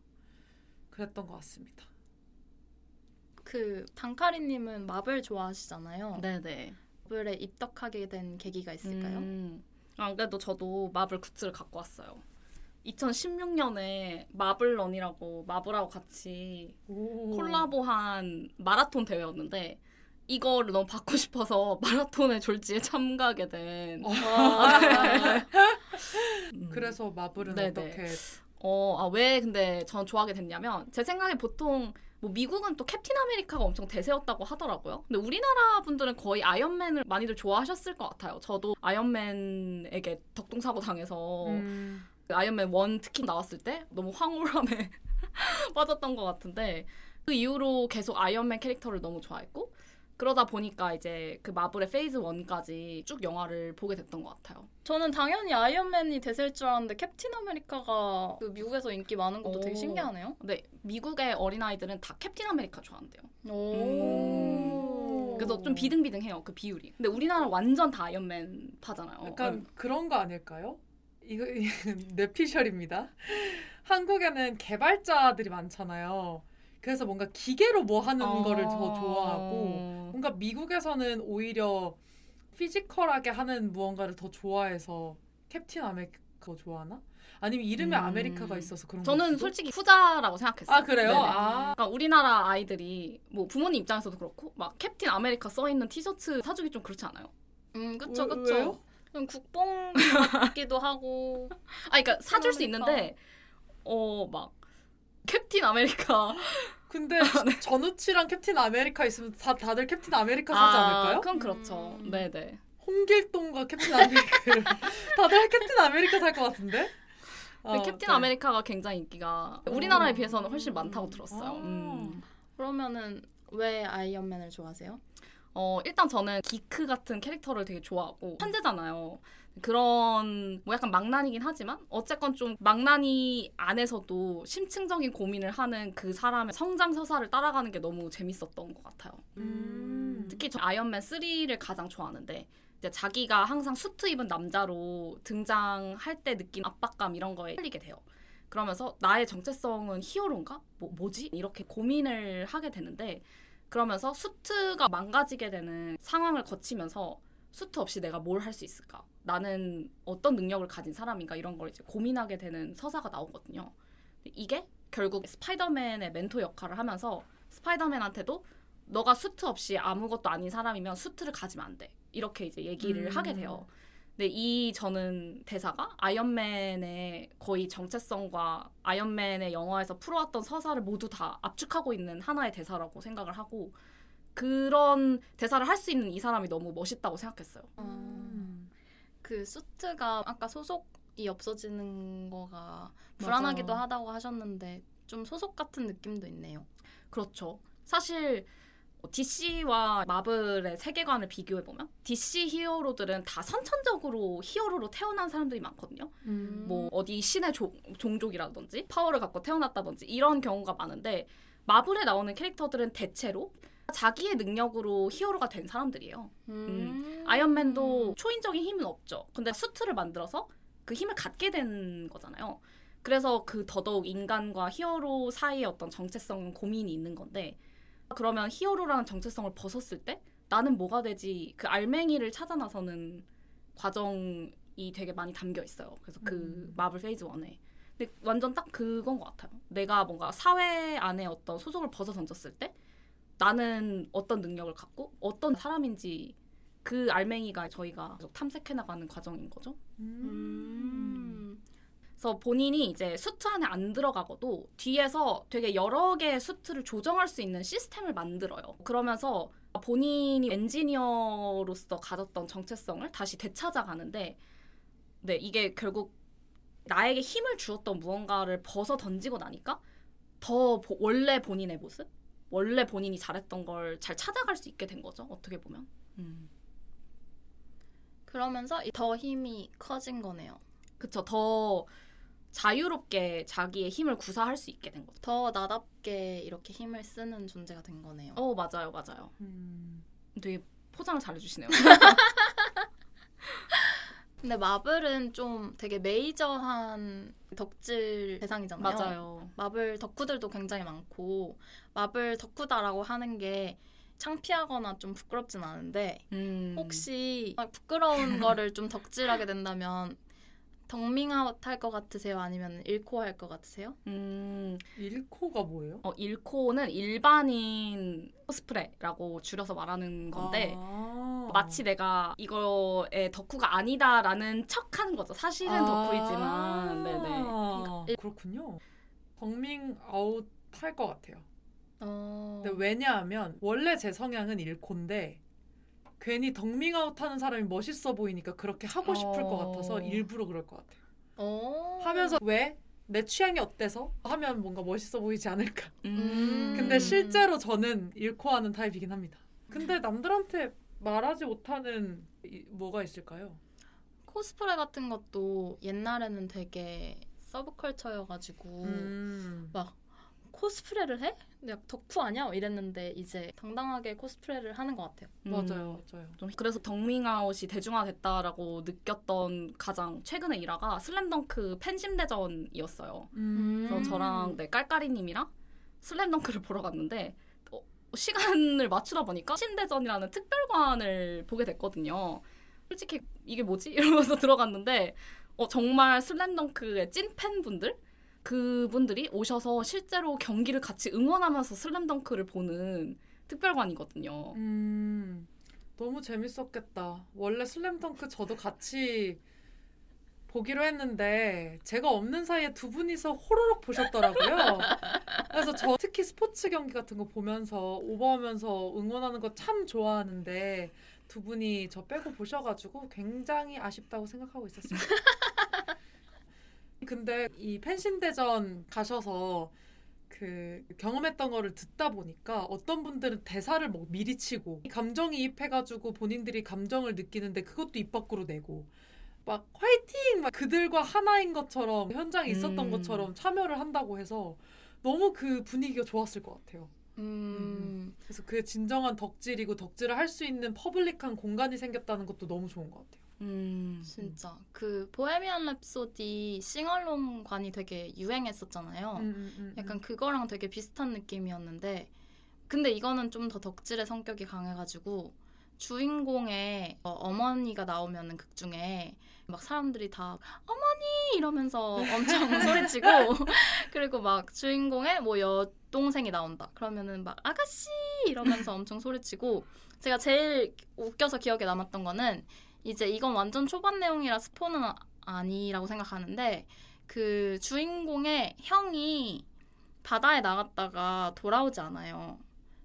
그랬던 것 같습니다. 그 단카리님은 마블 좋아하시잖아요. 네네. 마블에 입덕하게 된 계기가 있을까요? 음. 안 그래도 저도 마블 굿즈를 갖고 왔어요. 2016년에 마블런이라고 마블하고 같이 오. 콜라보한 마라톤 대회였는데 이거를 너무 받고 싶어서 마라톤의 졸지에 참가하게 된. 어. 와. 음. 그래서 마블은 네네. 어떻게? 어, 아, 왜 근데 전 좋아하게 됐냐면 제 생각에 보통 뭐 미국은 또 캡틴 아메리카가 엄청 대세였다고 하더라고요. 근데 우리나라 분들은 거의 아이언맨을 많이들 좋아하셨을 것 같아요. 저도 아이언맨에게 덕통사고 당해서 음. 그 아이언맨 1 특히 나왔을 때 너무 황홀함에 빠졌던 것 같은데 그 이후로 계속 아이언맨 캐릭터를 너무 좋아했고 그러다 보니까 이제 그 마블의 phase 1까지 쭉 영화를 보게 됐던 것 같아요. 저는 당연히 아이언맨이 대세일 줄 알았는데 캡틴 아메리카가 그 미국에서 인기 많은 것도 되게 오. 신기하네요. 근데 미국의 어린아이들은 다 캡틴 아메리카 좋아한대요. 오. 그래서 좀 비등비등해요 그 비율이. 근데 우리나라 는 완전 다 아이언맨 파잖아요. 약간 음. 그런 거 아닐까요? 이거 뇌피셜입니다. 한국에는 개발자들이 많잖아요. 그래서 뭔가 기계로 뭐 하는 어. 거를 더 좋아하고 뭔가 미국에서는 오히려 physical하게 하는 무언가를 더 좋아해서 캡틴 아메리카 좋아하나? 아니면 이름에 음. 아메리카가 있어서 그런 저는? 솔직히 후자라고 생각했어요. 아 그래요? 아 그러니까 우리나라 아이들이 뭐 부모님 입장에서도 그렇고 막 캡틴 아메리카 써 있는 티셔츠 사주기 좀 그렇지 않아요? 음, 그쵸, 왜- 그쵸. 왜요? 그냥 국뽕 같기도 하고. 아 그러니까 사줄 수 아메리카. 있는데 어 막 캡틴 아메리카 근데 전우치랑 캡틴 아메리카 있으면 다 다들 캡틴 아메리카 사지 않을까요? 그럼 그렇죠. 음. 네네. 홍길동과 캡틴 아메리카를 다들 캡틴 아메리카 살 것 같은데? 어, 캡틴 네. 아메리카가 굉장히 인기가 우리나라에 음. 비해서는 훨씬 많다고 들었어요. 아. 음. 그러면은 왜 아이언맨을 좋아하세요? 어, 일단 저는 기크 같은 캐릭터를 되게 좋아하고 천재잖아요. 그런 뭐 약간 망난이긴 하지만 어쨌건 좀 망난이 안에서도 심층적인 고민을 하는 그 사람의 성장 서사를 따라가는 게 너무 재밌었던 것 같아요. 음. 특히 저 아이언맨 3를 가장 좋아하는데 이제 자기가 항상 수트 입은 남자로 등장할 때 느낀 압박감 이런 거에 헷갈리게 돼요. 그러면서 나의 정체성은 히어로인가? 뭐, 뭐지? 이렇게 고민을 하게 되는데 그러면서 수트가 망가지게 되는 상황을 거치면서 수트 없이 내가 뭘 할 수 있을까? 나는 어떤 능력을 가진 사람인가? 이런 걸 이제 고민하게 되는 서사가 나오거든요. 이게 결국 스파이더맨의 멘토 역할을 하면서 스파이더맨한테도 너가 수트 없이 아무것도 아닌 사람이면 수트를 가지면 안 돼. 이렇게 이제 얘기를 음. 하게 돼요. 근데 이 저는 대사가 아이언맨의 거의 정체성과 아이언맨의 영화에서 풀어왔던 서사를 모두 다 압축하고 있는 하나의 대사라고 생각을 하고 그런 대사를 할 수 있는 이 사람이 너무 멋있다고 생각했어요. 음. 그 수트가 아까 소속이 없어지는 거가 불안하기도 맞아. 하다고 하셨는데 좀 소속 같은 느낌도 있네요. 그렇죠. 사실 DC와 마블의 세계관을 비교해 보면 DC 히어로들은 다 선천적으로 히어로로 태어난 사람들이 많거든요. 음. 뭐 어디 신의 조- 종족이라든지 파워를 갖고 태어났다든지 이런 경우가 많은데 마블에 나오는 캐릭터들은 대체로 자기의 능력으로 히어로가 된 사람들이에요. 음. 아이언맨도 초인적인 힘은 없죠. 근데 수트를 만들어서 그 힘을 갖게 된 거잖아요. 그래서 그 더더욱 인간과 히어로 사이의 어떤 정체성 고민이 있는 건데 그러면 히어로라는 정체성을 벗었을 때 나는 뭐가 되지 그 알맹이를 찾아 나서는 과정이 되게 많이 담겨 있어요. 그래서 그 음. 마블 phase 1에 근데 완전 딱 그건 것 같아요. 내가 뭔가 사회 안에 어떤 소속을 벗어 던졌을 때 나는 어떤 능력을 갖고 어떤 사람인지 그 알맹이가 저희가 계속 탐색해 나가는 과정인 거죠. 음. 그래서 본인이 이제 수트 안에 안 들어가고도 뒤에서 되게 여러 개의 수트를 조정할 수 있는 시스템을 만들어요. 그러면서 본인이 엔지니어로서 가졌던 정체성을 다시 되찾아가는데, 네, 이게 결국 나에게 힘을 주었던 무언가를 벗어 던지고 나니까 더 보- 원래 본인의 모습? 원래 본인이 잘했던 걸 잘 찾아갈 수 있게 된 거죠. 어떻게 보면. 음. 그러면서 더 힘이 커진 거네요. 그쵸. 더 자유롭게 자기의 힘을 구사할 수 있게 된 거죠. 더 나답게 이렇게 힘을 쓰는 존재가 된 거네요. 어, 맞아요, 맞아요. 음. 되게 포장을 잘 해주시네요. 근데 마블은 좀 되게 메이저한 덕질 대상이잖아요. 맞아요. 마블 덕후들도 굉장히 많고 마블 덕후다라고 하는 게 창피하거나 좀 부끄럽진 않은데 음. 혹시 부끄러운 거를 좀 덕질하게 된다면 덕밍아웃 할 것 같으세요? 아니면 잃고 할것 같으세요? 음, 일코가 뭐예요? 어, 일코는 일반인 코스프레라고 줄여서 말하는 건데 아. 마치 내가 이거에 덕후가 아니다라는 척하는 거죠. 사실은 덕후이지만, 네네. 아, 그렇군요. 덕밍 아웃 할 것 같아요. 어... 근데 왜냐하면 원래 제 성향은 일코인데 괜히 덕밍 아웃 하는 사람이 멋있어 보이니까 그렇게 하고 싶을 것 어. 같아서 일부러 그럴 것 같아요. 어... 하면서 왜? 내 취향이 어때서? 하면 뭔가 멋있어 보이지 않을까. 음. 근데 실제로 저는 일코하는 타입이긴 합니다. 근데 남들한테 말하지 못하는 이- 뭐가 있을까요? 코스프레 같은 것도 옛날에는 되게 subculture여가지고 음. 막 코스프레를 해? 내가 덕후 아니야? 이랬는데 이제 당당하게 코스프레를 하는 것 같아요. 음. 맞아요, 맞아요. 좀 그래서 덕밍아웃이 대중화됐다라고 느꼈던 가장 최근의 일화가 슬램덩크 팬심 대전이었어요. 음. 그래서 저랑 네, 깔깔이님이랑 슬램덩크를 보러 갔는데 어, 시간을 맞추다 보니까 팬심 대전이라는 특별관을 보게 됐거든요. 솔직히 이게 뭐지 이러면서 들어갔는데 어, 정말 슬램덩크의 찐 팬분들 그분들이 오셔서 실제로 경기를 같이 응원하면서 슬램덩크를 보는 특별관이거든요. 음, 너무 재밌었겠다. 원래 슬램덩크 저도 같이 보기로 했는데 제가 없는 사이에 두 분이서 호로록 보셨더라고요. 그래서 저 특히 스포츠 경기 같은 거 보면서 오버하면서 응원하는 거 참 좋아하는데 두 분이 저 빼고 보셔가지고 굉장히 아쉽다고 생각하고 있었어요. 근데 이 펜신대전 가셔서 그 경험했던 거를 듣다 보니까 어떤 분들은 대사를 뭐 미리 치고 감정이 입해가지고 본인들이 감정을 느끼는데 그것도 입 밖으로 내고 막 화이팅 막 그들과 하나인 것처럼 현장에 있었던 음. 것처럼 참여를 한다고 해서 너무 그 분위기가 좋았을 것 같아요. 음. 그래서 그게 진정한 덕질이고 덕질을 할 수 있는 퍼블릭한 공간이 생겼다는 것도 너무 좋은 것 같아요. 음. 진짜. 그 보헤미안 랩소디 싱얼롱관이 되게 유행했었잖아요. 음, 음, 음, 약간 그거랑 되게 비슷한 느낌이었는데 근데 이거는 좀 더 덕질의 성격이 강해가지고 주인공의 어, 어머니가 나오면은 극 중에 막 사람들이 다 어머니! 이러면서 엄청 소리치고 그리고 막 주인공의 뭐 여동생이 나온다. 그러면은 막 아가씨! 이러면서 엄청 소리치고 제가 제일 웃겨서 기억에 남았던 거는 이제 이건 완전 초반 내용이라 스포는 아- 아니라고 생각하는데 그 주인공의 형이 바다에 나갔다가 돌아오지 않아요.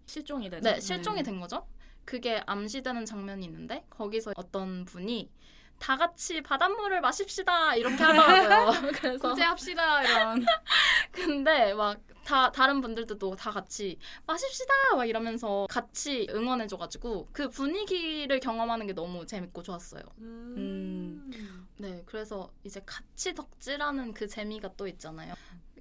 실종이 되죠. 네, 실종이 음. 된 거죠. 그게 암시되는 장면이 있는데 거기서 어떤 분이 다 같이 바닷물을 마십시다 이렇게 하더라고요. 그래서 구제합시다 이런. 근데 막 다 다른 분들도 다 같이 마십시다 막 이러면서 같이 응원해줘가지고 그 분위기를 경험하는 게 너무 재밌고 좋았어요. 음. 네, 그래서 이제 같이 덕질하는 그 재미가 또 있잖아요.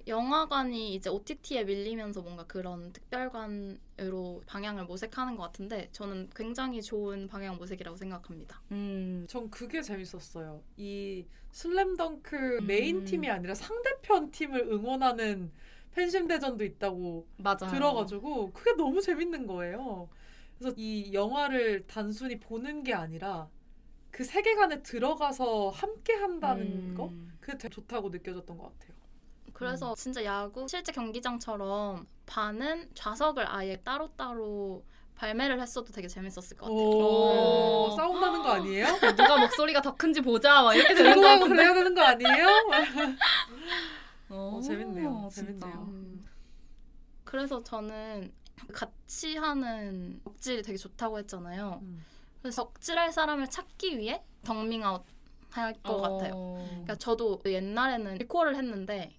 영화관이 이제 OTT에 밀리면서 뭔가 그런 특별관으로 방향을 모색하는 것 같은데 저는 굉장히 좋은 방향 모색이라고 생각합니다. 음. 전 그게 재밌었어요. 이 슬램덩크 음. 메인 팀이 아니라 상대편 팀을 응원하는 팬심 대전도 있다고 맞아요. 들어가지고 그게 너무 재밌는 거예요. 그래서 이 영화를 단순히 보는 게 아니라 그 세계관에 들어가서 함께 한다는 음. 거 그게 되게 좋다고 느껴졌던 것 같아요. 그래서 진짜 야구 실제 경기장처럼 반은 좌석을 아예 따로따로 발매를 했어도 되게 재밌었을 것 같아요. 오, 네. 싸움 나는 거 아니에요? 누가 목소리가 더 큰지 보자. 막 이렇게 되는 거 같은데. 그래야 되는 거 아니에요? 어, 재밌네요. 재밌네요. 음. 그래서 저는 같이 하는 덕질이 되게 좋다고 했잖아요. 음. 그래서 덕질할 사람을 찾기 위해 덕밍아웃 할것 어. 같아요. 그러니까 저도 옛날에는 리콜을 했는데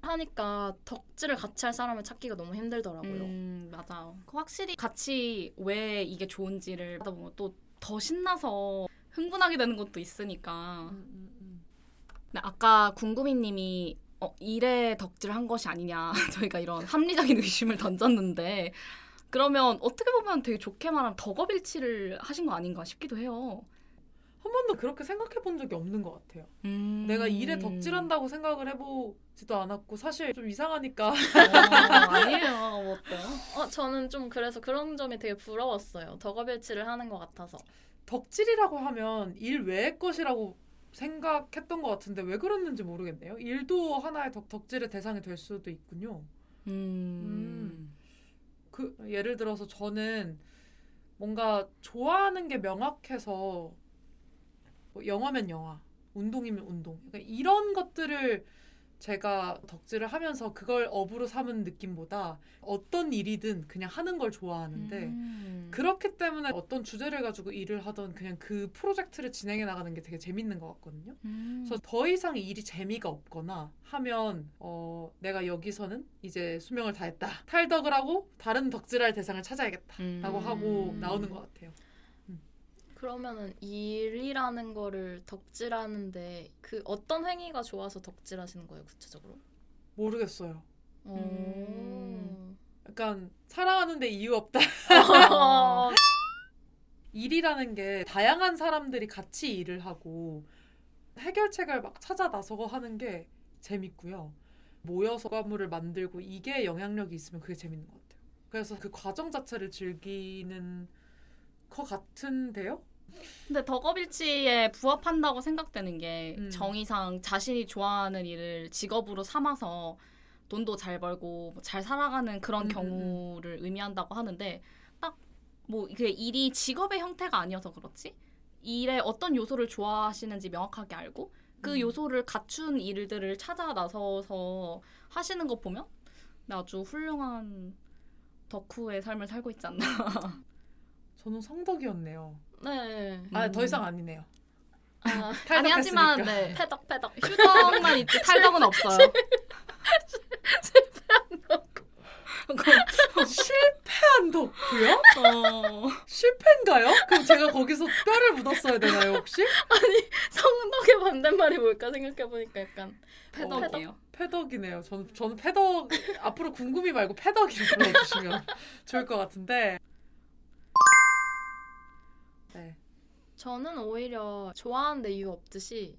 하니까 덕질을 같이 할 사람을 찾기가 너무 힘들더라고요. 음, 맞아요. 그 확실히 같이 왜 이게 좋은지를 하다 보면 또 더 신나서 흥분하게 되는 것도 있으니까. 음, 음, 음. 아까 궁금이님이 어, 일에 덕질을 한 것이 아니냐 저희가 이런 합리적인 의심을 던졌는데 그러면 어떻게 보면 되게 좋게 말하면 덕업일치를 하신 거 아닌가 싶기도 해요. 한 번도 그렇게 생각해 본 적이 없는 것 같아요. 음. 내가 일에 덕질한다고 생각을 해보지도 않았고 사실 좀 이상하니까 어, 아니에요. 뭐 어때요? 어, 저는 좀 그래서 그런 점이 되게 부러웠어요. 덕업일치를 하는 것 같아서. 덕질이라고 하면 일 외의 것이라고 생각했던 것 같은데 왜 그랬는지 모르겠네요. 일도 하나의 덕, 덕질의 대상이 될 수도 있군요. 음. 그 예를 들어서 저는 뭔가 좋아하는 게 명확해서 뭐 영화면 영화, 운동이면 운동, 그러니까 이런 것들을 제가 덕질을 하면서 그걸 업으로 삼은 느낌보다 어떤 일이든 그냥 하는 걸 좋아하는데 음. 그렇기 때문에 어떤 주제를 가지고 일을 하던 그냥 그 프로젝트를 진행해 나가는 게 되게 재밌는 것 같거든요. 음. 그래서 더 이상 일이 재미가 없거나 하면 어 내가 여기서는 이제 수명을 다했다 탈덕을 하고 다른 덕질할 대상을 찾아야겠다라고 음. 하고 나오는 것 같아요. 그러면은 일이라는 거를 덕질하는데 그 어떤 행위가 좋아서 덕질하시는 거예요, 구체적으로? 모르겠어요. 음. 약간 사랑하는데 이유 없다. 어. 일이라는 게 다양한 사람들이 같이 일을 하고 해결책을 막 찾아 나서고 하는 게 재밌고요. 모여서 과물을 만들고 이게 영향력이 있으면 그게 재밌는 것 같아요. 그래서 그 과정 자체를 즐기는 것 같은데요? 근데 덕업일치에 부합한다고 생각되는 게 음. 정의상 자신이 좋아하는 일을 직업으로 삼아서 돈도 잘 벌고 뭐잘 살아가는 그런 음, 음, 경우를 의미한다고 하는데 딱뭐 이게 일이 직업의 형태가 아니어서 그렇지 일의 어떤 요소를 좋아하시는지 명확하게 알고 그 음. 요소를 갖춘 일들을 찾아 나서서 하시는 거 보면 아주 훌륭한 덕후의 삶을 살고 있지 않나. 저는 성덕이었네요. 네. 아, 음. 더 이상 아니네요. 아, 아니 하지만. 네. 패덕 패덕. 휴덕만 있지 탈덕은 없어요. 실패한 덕. 좋고요? 어. 실패인가요? 그럼 제가 거기서 뼈를 묻었어야 되나요 혹시? 성덕의 반대말이 뭘까 생각해 보니까 약간 패덕이에요. 패덕이네요. 저는 저는 패덕 앞으로 궁금이 말고 패덕이로 불러주시면 좋을 것 같은데. 저는 오히려 좋아하는데 이유 없듯이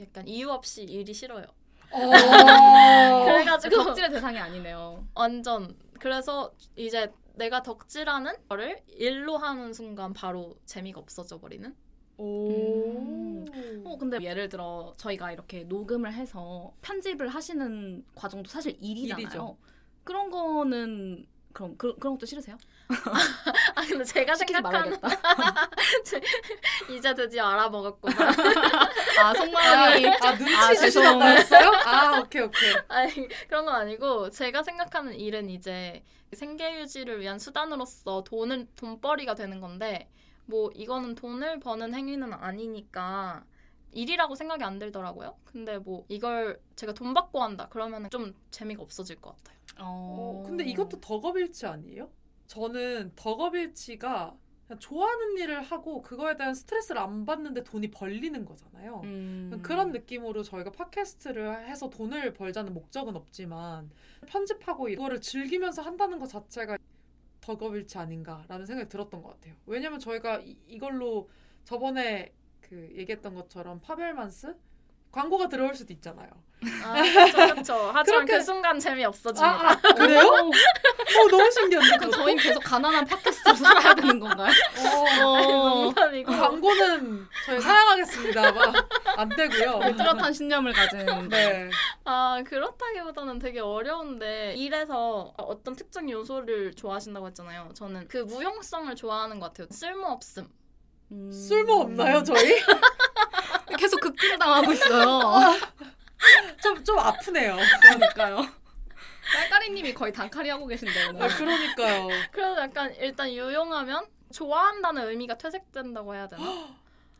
약간 이유 없이 일이 싫어요. 어... 그래가지고 덕질의 대상이 아니네요. 완전 그래서 이제 내가 덕질하는 거를 일로 하는 순간 바로 재미가 없어져 버리는. 오. 어 근데 예를 들어 저희가 이렇게 녹음을 해서 편집을 하시는 과정도 사실 일이잖아요. 일이죠. 그런 거는 그럼 그, 그런 것도 싫으세요? 아 근데 제가 생각하는. 이제 드디어 알아먹었구나. 아 속마음이 아 눈치 아, 주시던 죄송. 거였어요? 아 오케이 오케이. 아니 그런 건 아니고 제가 생각하는 일은 이제 생계 유지를 위한 수단으로서 돈을 돈벌이가 되는 건데 뭐 이거는 돈을 버는 행위는 아니니까 일이라고 생각이 안 들더라고요. 근데 뭐 이걸 제가 돈 받고 한다 그러면 좀 재미가 없어질 것 같아요. 어, 근데 이것도 덕업일치 아니에요? 저는 덕업일치가 좋아하는 일을 하고 그거에 대한 스트레스를 안 받는데 돈이 벌리는 거잖아요. 음. 그런 느낌으로 저희가 팟캐스트를 해서 돈을 벌자는 목적은 없지만 편집하고 이거를 즐기면서 한다는 것 자체가 덕업일치 아닌가라는 생각이 들었던 것 같아요. 왜냐면 저희가 이, 이걸로 저번에 그 얘기했던 것처럼 파벨만스 광고가 들어올 수도 있잖아요. 아 그렇죠 그렇죠. 하지만 그렇게- 그 순간 재미 없어집니다. 아, 아 그래요? 어, 너무 신기한데 그럼? 저희는 계속 가난한 팟캐스트로 살아야 되는 건가요? 어, 농담이고 광고는 저희 사양하겠습니다. 막안 되고요. 뚜렷한 신념을 가진 네. 아 그렇다기보다는 되게 어려운데 일에서 어떤 특정 요소를 좋아하신다고 했잖아요. 저는 그 무용성을 좋아하는 것 같아요. 쓸모 없음. 음. 쓸모 없나요 저희? 계속 극딜 당하고 있어요. 좀 좀 아프네요. 그러니까요. 깔깔이님이 거의 단칼이 하고 계신데 오늘. 아, 그러니까요. 그래서 약간 일단 유용하면 좋아한다는 의미가 퇴색된다고 해야 되나?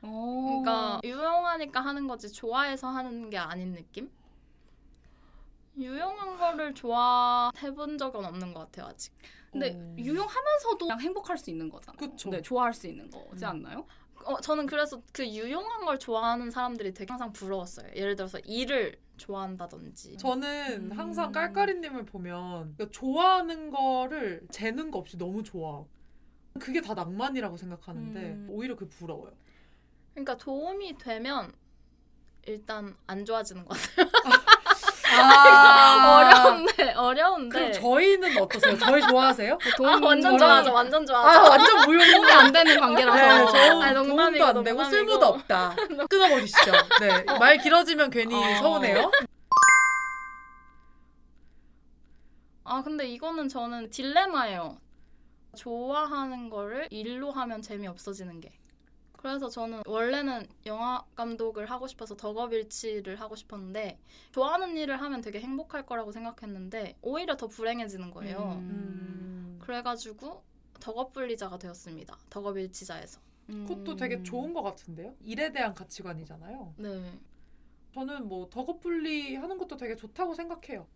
어. 그러니까 유용하니까 하는 거지 좋아해서 하는 게 아닌 느낌? 유용한 거를 좋아해본 적은 없는 것 같아요 아직. 근데 어. 유용하면서도 그냥 행복할 수 있는 거잖아요. 그쵸. 네, 좋아할 수 있는 거지 음. 않나요? 어 저는 그래서 그 유용한 걸 좋아하는 사람들이 되게 항상 부러웠어요. 예를 들어서 일을 좋아한다든지. 저는 음. 항상 깔깔이님을 보면 그러니까 좋아하는 거를 재는 거 없이 너무 좋아. 그게 다 낭만이라고 생각하는데 음. 오히려 그게 부러워요. 그러니까 도움이 되면 일단 안 좋아지는 것 같아요. 아, 어려운데 어려운데. 그럼 저희는 어떠세요? 저희 좋아하세요? 아, 완전 좋아하죠. 완전 아 좋아하죠. 완전 무용인데 도움이 안 되는 관계라서. 네, 저 아니, 농담이고, 도움도 안 되고 농담이고. 쓸모도 없다. 끊어버리시죠. 네, 말 길어지면 괜히 어. 서운해요. 아 근데 이거는 저는 딜레마예요. 좋아하는 거를 일로 하면 재미 없어지는 게. 그래서 저는 원래는 영화 감독을 하고 싶어서 덕업일치를 하고 싶었는데 좋아하는 일을 하면 되게 행복할 거라고 생각했는데 오히려 더 불행해지는 거예요. 음. 그래가지고 덕업분리자가 되었습니다. 덕업일치자에서. 그것도 되게 좋은 것 같은데요. 일에 대한 가치관이잖아요. 네. 저는 뭐 덕업분리 하는 것도 되게 좋다고 생각해요.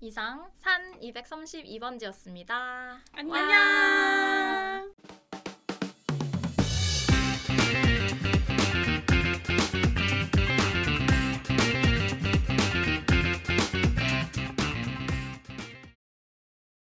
이상 산 232번지였습니다. 안녕.